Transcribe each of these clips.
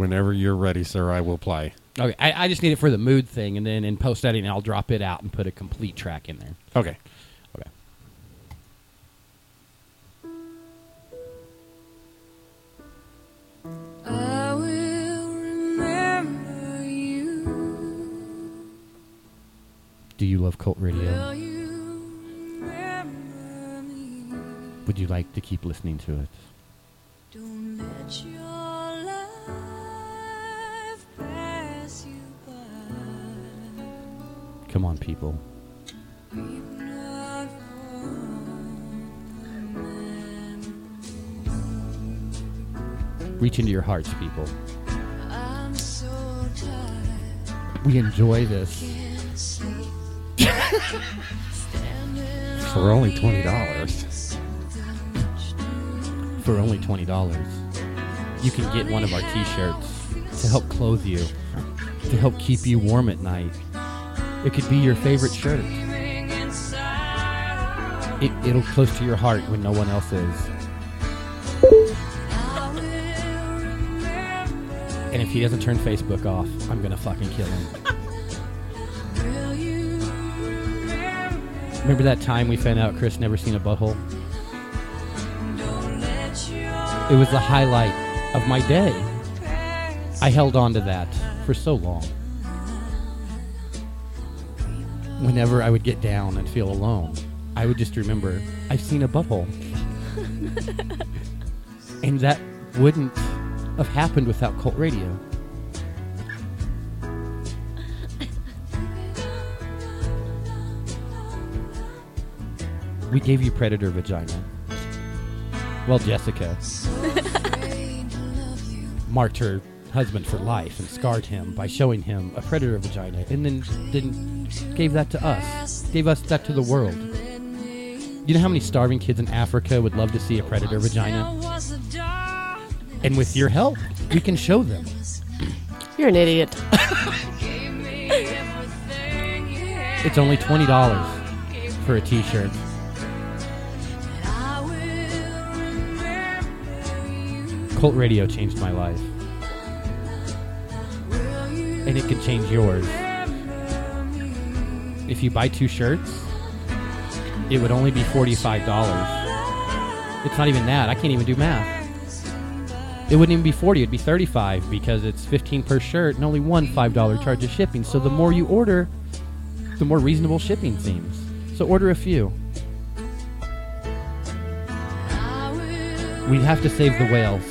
whenever you're ready, sir, I will play. Okay, I, I just need it for the mood thing, and then in post editing, I'll drop it out and put a complete track in there. Okay. Okay. I will remember you. Do you love cult radio? Will you remember me? Would you like to keep listening to it? Don't let your Come on, people. Reach into your hearts, people. We enjoy this. For only $20. edge of something strange. For only twenty dollars, you can get one of our T-shirts to help clothe you, to help keep you warm at night. It could be your favorite shirt. It, it'll close to your heart when no one else is. And if he doesn't turn Facebook off, I'm gonna fucking kill him. Remember? That time we found out Chris never seen a butthole? It was the highlight of my day. I held on to that for so long. Whenever I would get down and feel alone, I would just remember, I've seen a butthole. and that wouldn't have happened without cult radio. We gave you predator vagina. Well, Jessica afraid to love you. marked her husband for life and scarred him by showing him a predator vagina and then then gave that to us gave us that to the world you know how many starving kids in africa would love to see a predator vagina Was a dark and with your help we can show them You're an idiot. gave me everything you had. it's only $20 for a t-shirt I will remember you. cult radio changed my life and it could change yours if you buy two shirts it would only be $45 It's not even that. I can't even do math. It wouldn't even be 40, it'd be 35 because it's 15 per shirt and only one $5 charge of shipping. So the more you order, the more reasonable shipping seems. So order a few. We'd have to save the whales.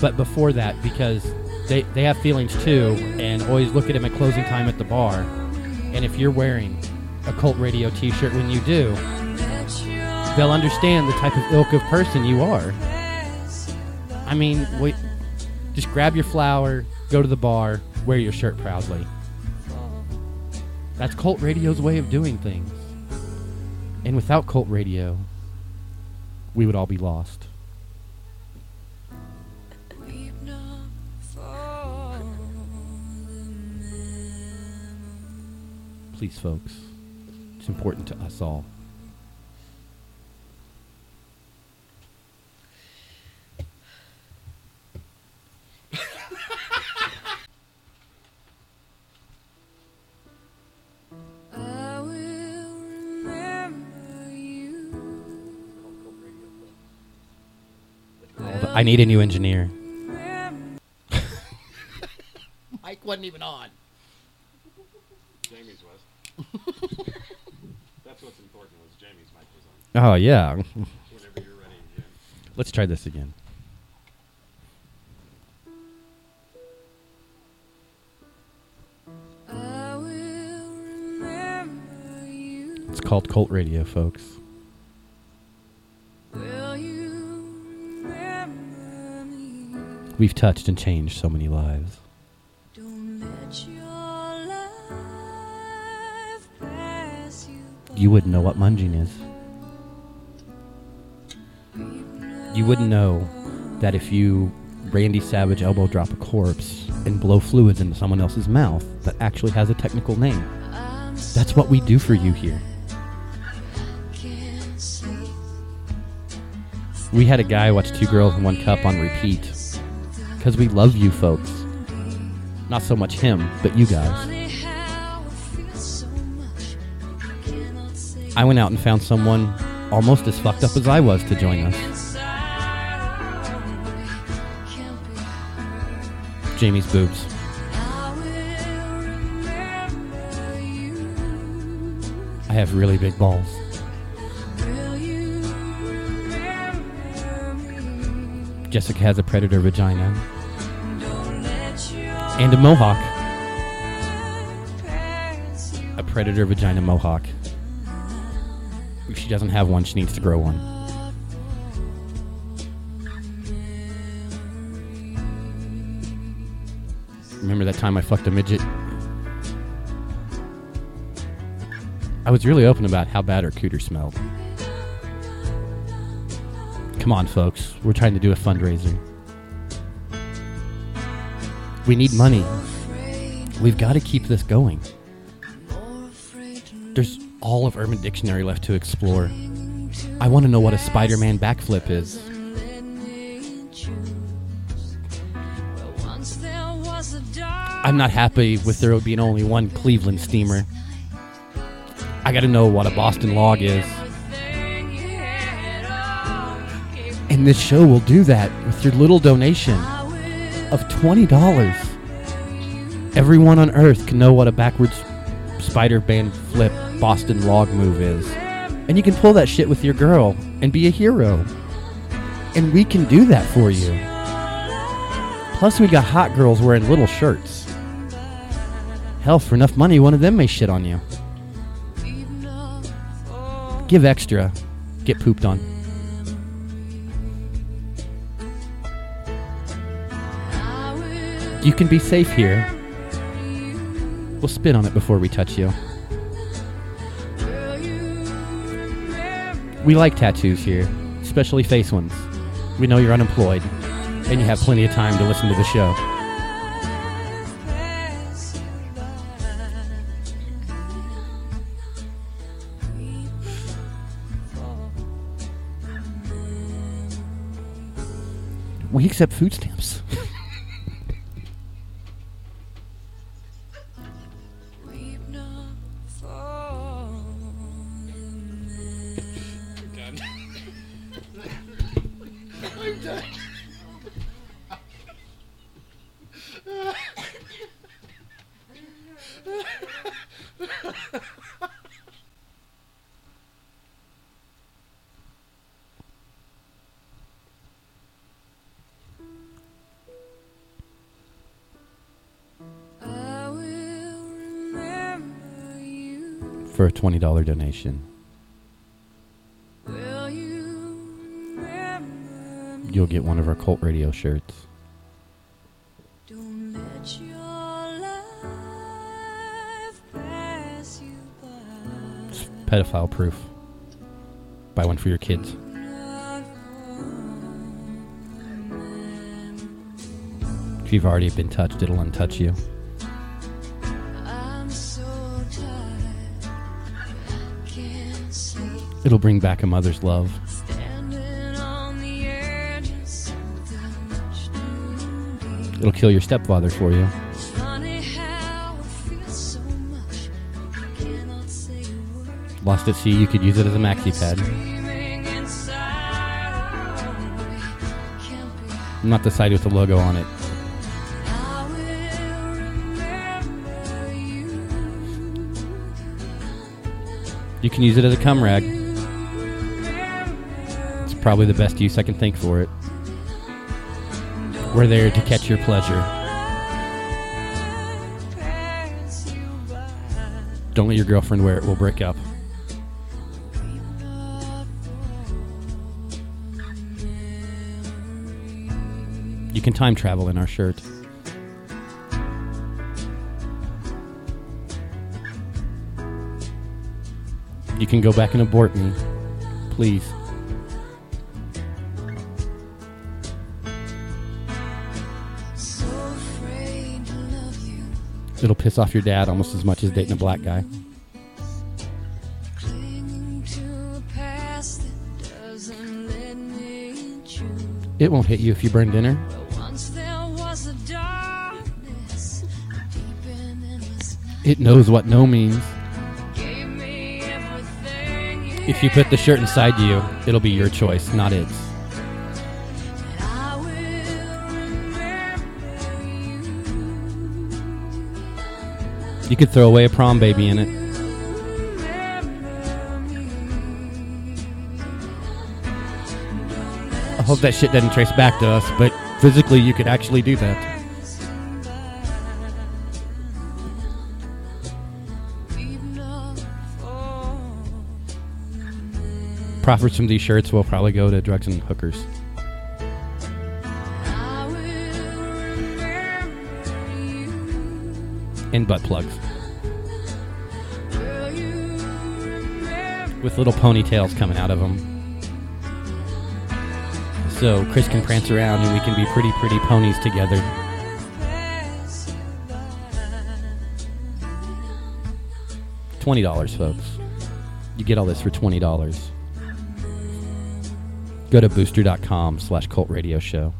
But before that, because they, they have feelings too, and always look at him at closing time at the bar. And if you're wearing a cult radio t shirt when you do, they'll understand the type of ilk of person you are. I mean, wait, just grab your flower, go to the bar, wear your shirt proudly. That's Cult Radio's way of doing things. And without Cult Radio, we would all be lost. Please, folks, it's important to us all. I will remember you. I need a new engineer. Remember Mike wasn't even on. Jamie's was. That's what's important was Jamie's mic was on. Oh, yeah. Whenever you're ready again. Let's try this again. I will remember you. It's called Cult Radio, folks. Will you remember me? We've touched and changed so many lives. You wouldn't know what munging is. You wouldn't know that if you Randy Savage elbow drop a corpse and blow fluids into someone else's mouth that actually has a technical name. That's what we do for you here. We had a guy watch Two Girls and One Cup on repeat because we love you folks. Not so much him, but you guys. I went out and found someone almost as fucked up as I was to join us. Jamie's boobs. I have really big balls. Jessica has a predator vagina and a mohawk. A predator vagina mohawk. If she doesn't have one, she needs to grow one. Remember that time I fucked a midget? I was really open about how bad her cooter smelled. Come on, folks. We're trying to do a fundraiser. We need money. We've got to keep this going. There's all of Urban Dictionary left to explore. I want to know what a Spider Man backflip is. I'm not happy with there being only one Cleveland steamer. I got to know what a Boston log is. And this show will do that with your little donation of $20. Everyone on Earth can know what a backwards Spider Man flip Boston log move is. And you can pull that shit with your girl and be a hero. And we can do that for you. Plus, we got hot girls wearing little shirts. Hell, for enough money, one of them may shit on you. Give extra, get pooped on. You can be safe here. We'll spit on it before we touch you. We like tattoos here, especially face ones. We know you're unemployed, and you have plenty of time to listen to the show. We accept food stamps. For a $20 donation. Will you You'll get one of our cult radio shirts. Don't let your life pass you by. It's pedophile proof. Buy one for your kids. If you've already been touched, it'll untouch you. It'll bring back a mother's love. It'll kill your stepfather for you. Lost at sea, you could use it as a maxi pad. Can't the side with the logo on it. You can use it as a cum rag. Probably the best use I can think for it. We're there to catch your pleasure. Don't let your girlfriend wear it, we'll break up. You can time travel in our shirt. You can go back and abort me. Please. it'll piss off your dad almost as much as dating a black guy. It won't hit you if you burn dinner. It knows what no means. If you put the shirt inside you, it'll be your choice, not its. You. Could throw away a prom baby in it. I hope that shit doesn't trace back to us, but physically you could actually do that. Profits from these shirts will probably go to drugs and hookers. And butt plugs. With little ponytails coming out of them. So Chris can prance around and we can be pretty, pretty ponies together. Twenty dollars, folks. You get all this for twenty dollars. Go to booster.com slash cult radio show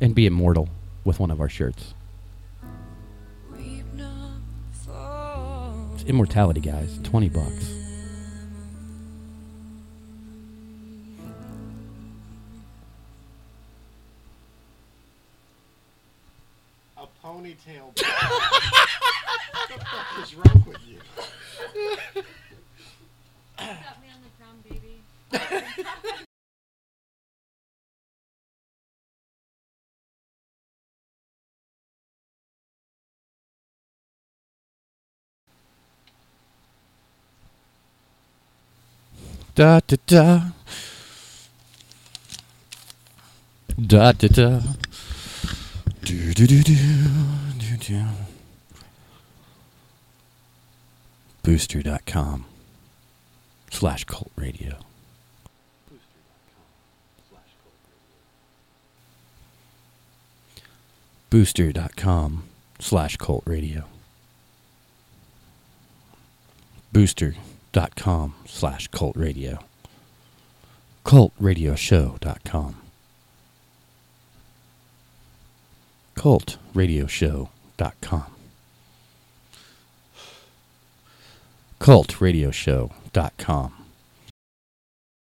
and be immortal with one of our shirts. Immortality, guys. Twenty bucks. A ponytail. what the fuck is wrong with you? Got me on the prom baby. Da da da. Da da da. Do do do do do do. Booster.com slash cult radio. Booster.com slash cult radio. Booster.com slash cult radio. Cultradioshow.com. Cultradioshow.com. Cultradioshow.com.